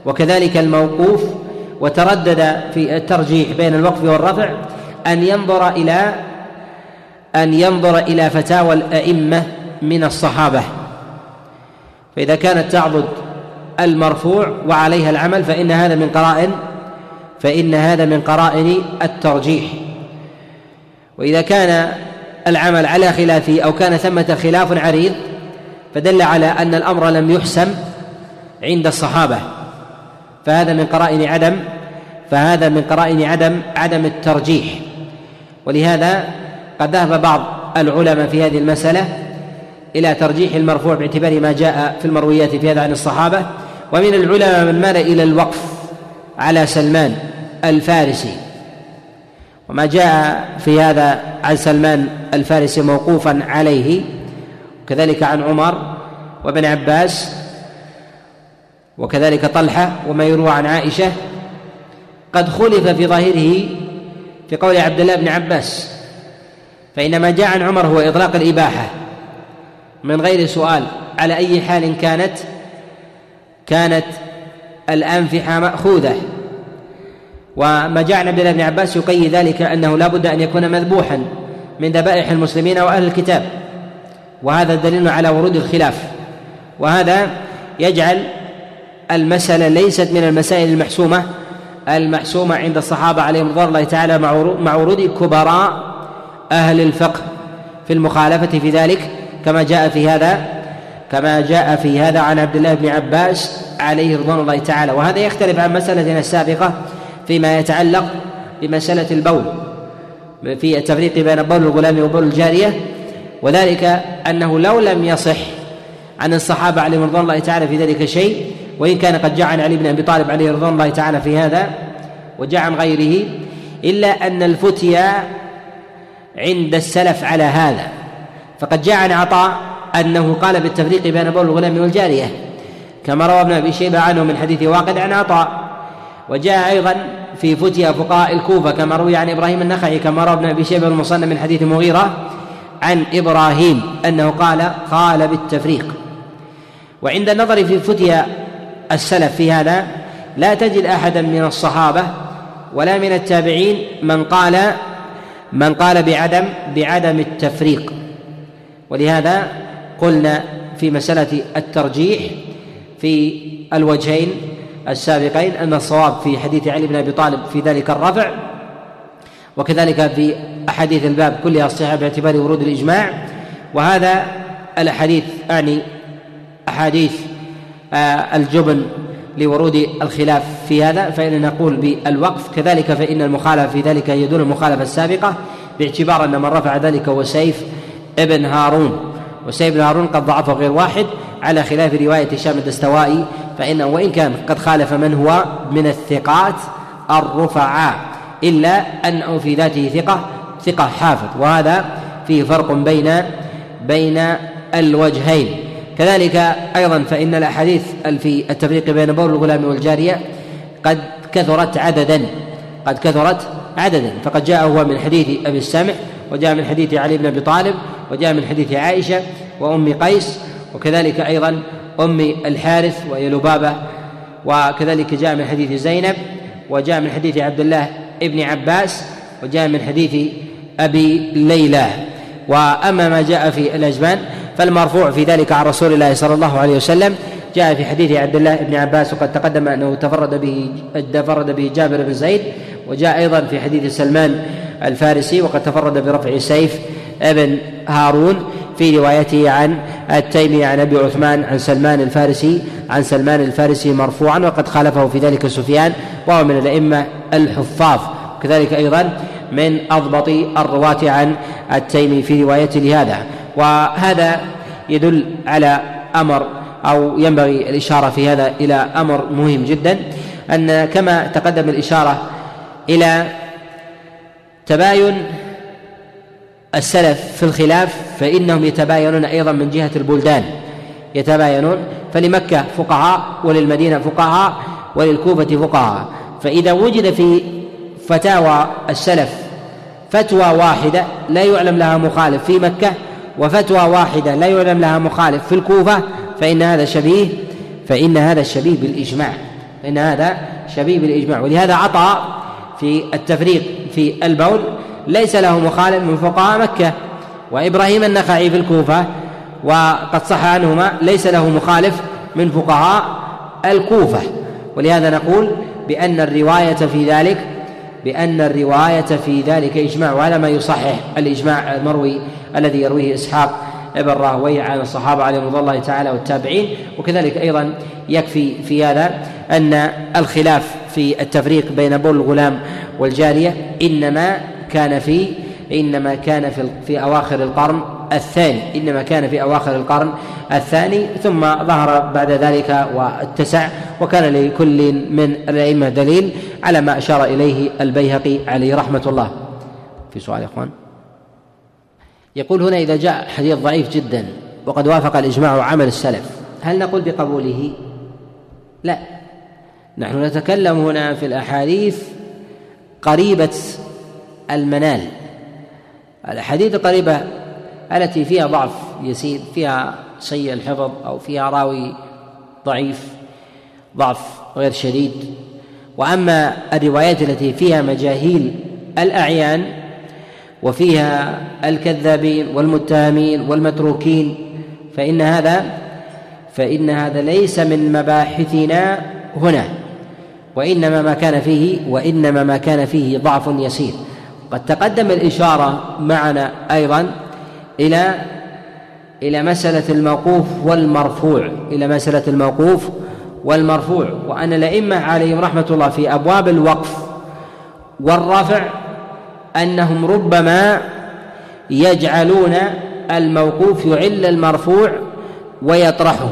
وكذلك الموقوف وتردد في الترجيح بين الوقف والرفع أن ينظر إلى أن ينظر إلى فتاوى الأئمة من الصحابة. فإذا كانت تعضد المرفوع وعليها العمل فإن هذا من قرائن فإن هذا من قرائن الترجيح. وإذا كان العمل على خلافه أو كان ثمة خلاف عريض فدل على أن الأمر لم يحسم عند الصحابة. فهذا من قرائن عدم فهذا من قرائن عدم عدم الترجيح. ولهذا قد ذهب بعض العلماء في هذه المسألة إلى ترجيح المرفوع باعتبار ما جاء في المرويات في هذا عن الصحابة. ومن العلماء من مال إلى الوقف على سلمان الفارسي. وما جاء في هذا عن سلمان الفارسي موقوفا عليه وكذلك عن عمر وابن عباس وكذلك طلحة وما يروى عن عائشة قد خلف في ظاهره في قول عبد الله بن عباس فإن ما جاء عن عمر هو إطلاق الإباحة من غير سؤال على أي حال كانت كانت الأنفحة مأخوذة. وما جاء عن عبد الله بن عباس يقيد ذلك أنه لا بد أن يكون مذبوحا من ذبائح المسلمين وأهل الكتاب وهذا دليل على ورود الخلاف. وهذا يجعل المسألة ليست من المسائل المحسومة المحسومة عند الصحابة عليهم رضوان الله تعالى مع ورود كبراء أهل الفقه في المخالفة في ذلك. كما جاء في هذا كما جاء في هذا عن عبد الله بن عباس عليه رضوان الله تعالى. وهذا يختلف عن مسألتنا السابقة فيما يتعلق بمسألة البول في التفريق بين بول الغلام وبول الجارية. وذلك أنه لو لم يصح عن الصحابة عليهم رضوان الله تعالى في ذلك شيء وإن كان قد جاء عن علي بن أبي طالب عليه رضوان الله تعالى في هذا وجاء عن غيره إلا أن الفتيا عند السلف على هذا. فقد جاء عن عطاء أنه قال بالتفريق بين بول الغلام والجارية كما روى ابن أبي شيبة عنه من حديث واقد عن عطاء. وجاء أيضا في فتيا فقهاء الكوفة كما روي عن إبراهيم النخعي كما روى ابن أبي شيبة المصنف من حديث مغيرة عن إبراهيم أنه قال قال بالتفريق وعند النظر في فتيا السلف في هذا لا تجد أحدا من الصحابة ولا من التابعين من قال من قال بعدم بعدم التفريق. ولهذا قلنا في مسألة الترجيح في الوجهين السابقين أن الصواب في حديث علي بن أبي طالب في ذلك الرفع وكذلك في أحاديث الباب كلها صحيحة باعتبار ورود الإجماع. وهذا الأحاديث أعني أحاديث آه، الجبن لورود الخلاف في هذا فإن نقول بالوقف. كذلك فإن المخالفة في ذلك هي دون المخالفة السابقة باعتبار أن من رفع ذلك هو سيف ابن هارون. وسيف بن هارون قد ضعفه غير واحد على خلاف رواية هشام الدستوائي فإنه وإن كان قد خالف من هو من الثقات الرفعاء إلا أنه في ذاته ثقة ثقة حافظ. وهذا فيه فرق بين بين الوجهين. كذلك أيضا فإن الأحاديث في التفريق بين بول الغلام والجارية قد كثرت عددا قد كثرت عددا. فقد جاء هو من حديث أبي السمع وجاء من حديث علي بن أبي طالب وجاء من حديث عائشة وأم قيس وكذلك أيضا أم الحارث وهي لبابة وكذلك جاء من حديث زينب وجاء من حديث عبد الله ابن عباس وجاء من حديث أبي ليلى. وأما ما جاء في الاجبان فالمرفوع في ذلك عن رسول الله صلى الله عليه وسلم. جاء في حديث عبد الله بن عباس وقد تقدم أنه تفرد به تفرد به جابر بن زيد وجاء أيضا في حديث سلمان الفارسي وقد تفرد برفع سيف ابن هارون في روايته عن التيمي عن أبي عثمان عن سلمان الفارسي عن سلمان الفارسي مرفوعا وقد خالفه في ذلك سفيان وهو من الأئمة الحفاظ. وكذلك أيضا من أضبط الرواة عن التيمي في روايته لهذا. وهذا يدل على أمر أو ينبغي الإشارة في هذا إلى أمر مهم جدا أن كما تقدم الإشارة إلى تباين السلف في الخلاف فإنهم يتباينون أيضا من جهة البلدان. يتباينون فلمكة فقهاء وللمدينة فقهاء وللكوفة فقهاء. فإذا وجد في فتاوى السلف فتوى واحدة لا يعلم لها مخالف في مكة وفتوى واحدة لا يعلم لها مخالف في الكوفة فإن هذا شبيه فإن هذا شبيه بالإجماع فإن هذا شبيه بالإجماع. ولهذا عطى في التفريق في البول ليس له مخالف من فقهاء مكة وإبراهيم النخعي في الكوفة وقد صح عنهما ليس له مخالف من فقهاء الكوفة. ولهذا نقول بأن الرواية في ذلك بأن الرواية في ذلك إجماع وهذا ما يصحح الإجماع المروي الذي يرويه إسحاق ابن راهوي عن الصحابة عليهم رضي الله تعالى والتابعين. وكذلك أيضا يكفي في هذا أن الخلاف في التفريق بين بول الغلام والجارية إنما كان في إنما كان في في أواخر القرن الثاني إنما كان في أواخر القرن الثاني ثم ظهر بعد ذلك واتسع وكان لكل من الأئمة دليل على ما أشار إليه البيهقي عليه رحمة الله. في سؤال يا إخوان. يقول هنا إذا جاء حديث ضعيف جدا وقد وافق الإجماع عمل السلف هل نقول بقبوله؟ لا. نحن نتكلم هنا في الأحاديث قريبة المنال. الأحاديث القريبة التي فيها ضعف يسير فيها سيء الحفظ أو فيها راوي ضعيف ضعف غير شديد. وأما الروايات التي فيها مجاهيل الأعيان وفيها الكذابين والمتهمين والمتروكين فإن هذا فإن هذا ليس من مباحثنا هنا. وإنما ما كان فيه وإنما ما كان فيه ضعف يسير. قد تقدم الإشارة معنا أيضا إلى إلى مسألة الموقوف والمرفوع إلى مسألة الموقوف والمرفوع. وأن الأئمة عليهم رحمة الله في أبواب الوقف والرفع أنهم ربما يجعلون الموقوف يعل المرفوع ويطرحه.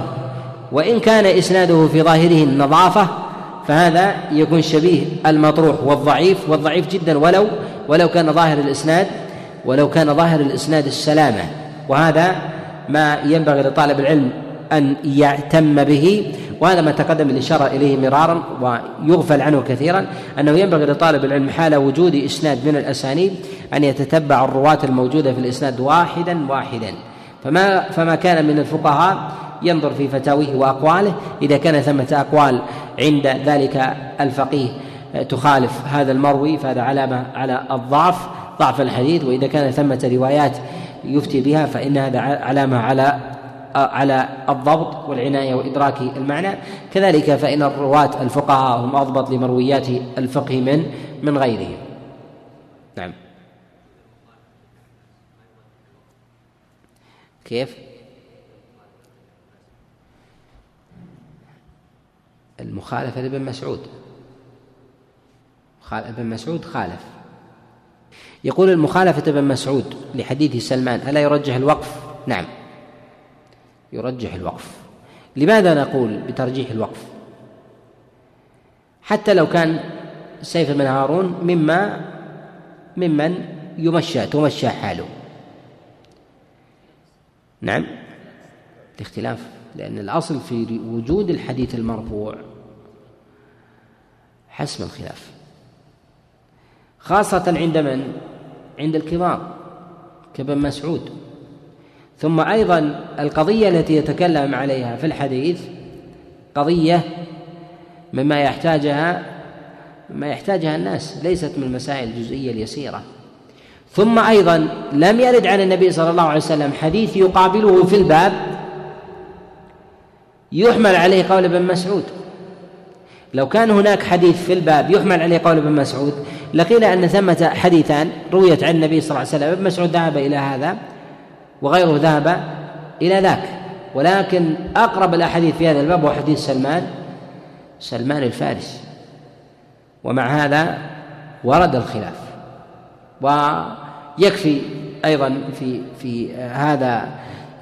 وإن كان إسناده في ظاهره النظافة فهذا يكون شبيه المطروح والضعيف والضعيف جدا ولو ولو كان ظاهر الإسناد ولو كان ظاهر الإسناد السلامة. وهذا ما ينبغي لطالب العلم أن يعتم به وهذا ما تقدم الإشارة إليه مرارا ويغفل عنه كثيرا أنه ينبغي لطالب العلم حال وجود إسناد من الأسانيد أن يتتبع الرواة الموجودة في الإسناد واحدا واحدا. فما فما كان من الفقهاء ينظر في فتاويه وأقواله إذا كان ثمة أقوال عند ذلك الفقيه تخالف هذا المروي فهذا علامة على الضعف. ضعف الحديث وإذا كان ثمة روايات يفتي بها فإن هذا علامة على على الضبط والعناية وإدراك المعنى. كذلك فإن الرواة الفقهاء هم أضبط لمرويات الفقه من من غيرهم. نعم. كيف؟ المخالفة لابن مسعود. ابن مسعود خالف. يقول المخالفة ابن مسعود لحديث سلمان ألا يرجح الوقف؟ نعم يرجح الوقف لماذا نقول بترجيح الوقف؟ حتى لو كان سيف بن هارون مما ممن يمشى تمشى حاله نعم الاختلاف لأن الأصل في وجود الحديث المرفوع حسم الخلاف خاصة عند من؟ عند الكبار كابن مسعود. ثم أيضا القضية التي يتكلم عليها في الحديث قضية مما يحتاجها مما يحتاجها الناس ليست من المسائل الجزئية اليسيرة. ثم أيضا لم يرد عن النبي صلى الله عليه وسلم حديث يقابله في الباب يحمل عليه قول ابن مسعود. لو كان هناك حديث في الباب يحمل عليه قول ابن مسعود لقيل أن ثمة حديثان رويت عن النبي صلى الله عليه وسلم ابن مسعود ذهب إلى هذا وغيره ذهب إلى ذاك. ولكن أقرب الأحاديث في هذا الباب هو حديث سلمان سلمان الفارس. ومع هذا ورد الخلاف. ويكفي أيضا في في هذا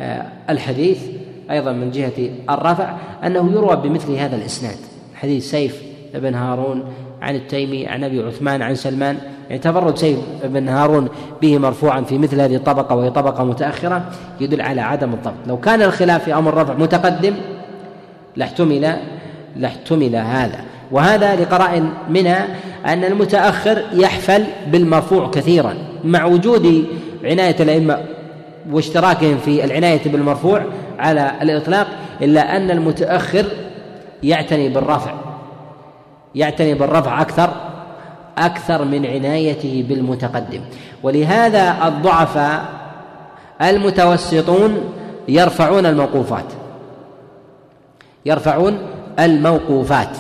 آه، الحديث أيضا من جهة الرفع أنه يروى بمثل هذا الإسناد. حديث سيف بن هارون عن التيمي عن أبي عثمان عن سلمان. يعني تفرد سيف بن هارون به مرفوعا في مثل هذه الطبقة وهي طبقة متأخرة يدل على عدم الضبط. لو كان الخلاف في أمر الرفع متقدم لاحتمل لاحتمل هذا. وهذا لقراء منها أن المتأخر يحفل بالمرفوع كثيرا. مع وجود عناية الأئمة واشتراكهم في العناية بالمرفوع على الإطلاق إلا أن المتأخر يعتني بالرفع. يعتني بالرفع أكثر أكثر من عنايته بالمتقدم. ولهذا الضعفاء المتوسطون يرفعون الموقوفات. يرفعون الموقوفات.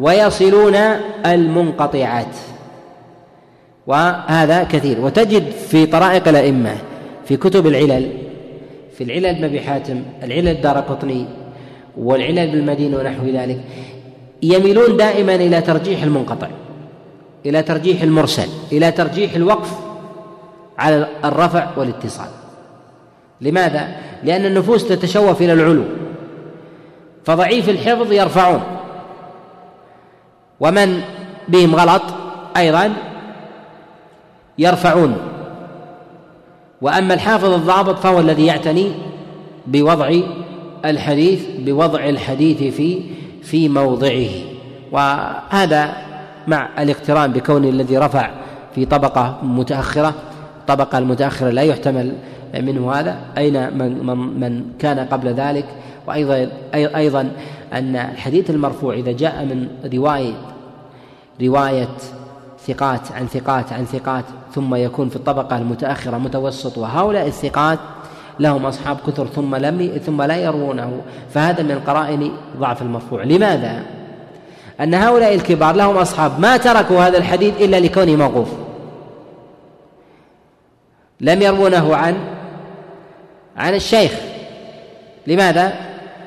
ويصلون المنقطعات. وهذا كثير. وتجد في طرائق الأئمة في كتب العلل في العلل أبي حاتم العلل الدار قطني والعلل بالمدينة ونحو ذلك يميلون دائما إلى ترجيح المنقطع إلى ترجيح المرسل إلى ترجيح الوقف على الرفع والاتصال. لماذا؟ لأن النفوس تتشوف إلى العلو فضعيف الحفظ يرفعون. ومن بهم غلط؟ أيضا يرفعون. وأما الحافظ الضابط فهو الذي يعتني بوضع الحديث بوضع الحديث في في موضعه. وهذا مع الاقتران بكون الذي رفع في طبقة متأخرة. الطبقة المتأخرة لا يحتمل منه هذا. أين من, من, من كان قبل ذلك. وأيضا أيضا أن الحديث المرفوع إذا جاء من رواية رواية ثقات عن ثقات عن ثقات ثم يكون في الطبقة المتأخرة متوسط. وهؤلاء الثقات لهم أصحاب كثر ثم لم ثم لا يروونه فهذا من قرائن ضعف المرفوع. لماذا؟ أن هؤلاء الكبار لهم أصحاب ما تركوا هذا الحديث إلا لكونه موقوف. لم يروونه عن عن الشيخ. لماذا؟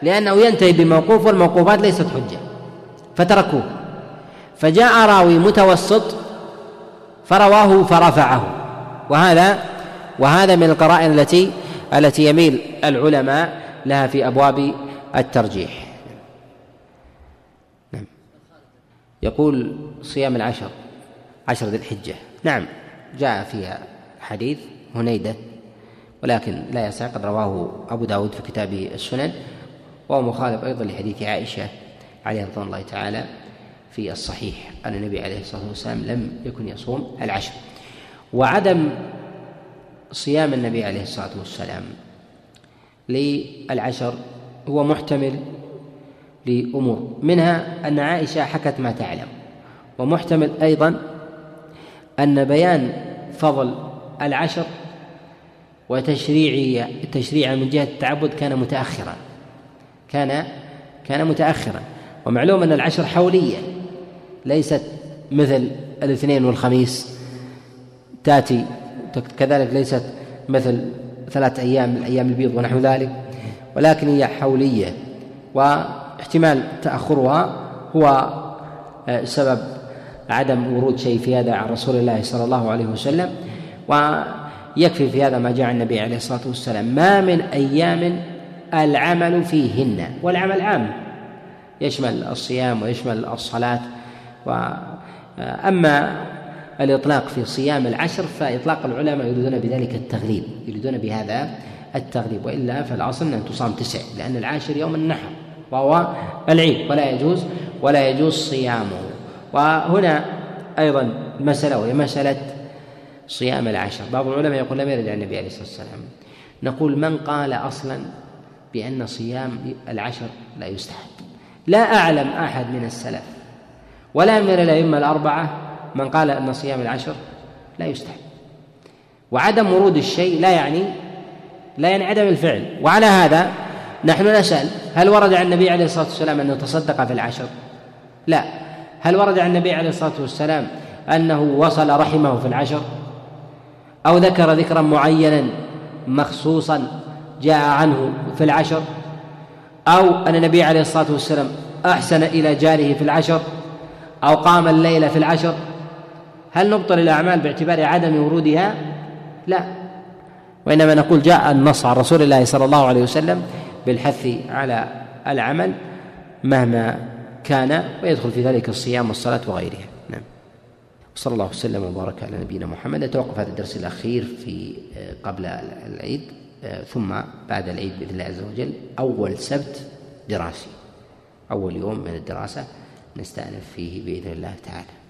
لأنه ينتهي بموقوف والموقوفات ليست حجة. فتركوه. فجاء راوي متوسط فرواه فرفعه. وهذا وهذا من القرائن التي التي يميل العلماء لها في أبواب الترجيح. نعم. يقول صيام العشر عشر ذي الحجة. نعم جاء فيها حديث هنيدة ولكن لا يصح قد رواه أبو داود في كتابه السنن وهو مخالف أيضا لحديث عائشة عليه رضوان الله تعالى في الصحيح أن النبي عليه الصلاة والسلام لم يكن يصوم العشر. وعدم صيام النبي عليه الصلاة والسلام للعشر هو محتمل لأمور منها أن عائشة حكت ما تعلم ومحتمل أيضا أن بيان فضل العشر وتشريع تشريع من جهة التعبد كان متأخرا كان كان متأخرا ومعلوم أن العشر حولية ليست مثل الاثنين والخميس تأتي كذلك ليست مثل ثلاث أيام من أيام البيض ونحو ذلك ولكن هي حولية واحتمال تأخرها هو آه، سبب عدم ورود شيء في هذا عن رسول الله صلى الله عليه وسلم ويكفي في هذا ما جاء النبي عليه الصلاة والسلام ما من أيام العمل فيهن والعمل عام يشمل الصيام ويشمل الصلاة وأما الإطلاق في صيام العشر فإطلاق العلماء يريدون بذلك التغليب يريدون بهذا التغليب وإلا فالأصل أن تصام تسع لأن العاشر يوم النحر وهو العيد ولا يجوز ولا يجوز صيامه. وهنا أيضا مسألة وهي مسألة صيام العشر. بعض العلماء يقول لم يرد عن النبي عليه الصلاة والسلام. نقول من قال أصلا بأن صيام العشر لا يستحب؟ لا أعلم أحد من السلف ولا من الأئمة الأربعة من قال أن صيام العشر لا يستحب. وعدم ورود الشيء لا يعني لا يعني عدم الفعل. وعلى هذا نحن نسأل هل ورد عن النبي عليه الصلاة والسلام أنه تصدق في العشر؟ لا. هل ورد عن النبي عليه الصلاة والسلام أنه وصل رحمه في العشر؟ أو ذكر ذكرا معينا مخصوصا جاء عنه في العشر؟ أو أن النبي عليه الصلاة والسلام أحسن إلى جاره في العشر؟ أو قام الليل في العشر؟ هل نبطل الأعمال باعتبار عدم ورودها؟ لا. وإنما نقول جاء النص عن رسول الله صلى الله عليه وسلم بالحث على العمل مهما كان ويدخل في ذلك الصيام والصلاة وغيرها. نعم. صلى الله وسلم وبارك على نبينا محمد. نتوقف هذا الدرس الأخير في قبل العيد ثم بعد العيد بإذن الله عز وجل. أول سبت دراسي. أول يوم من الدراسة نستأنف فيه بإذن الله تعالى.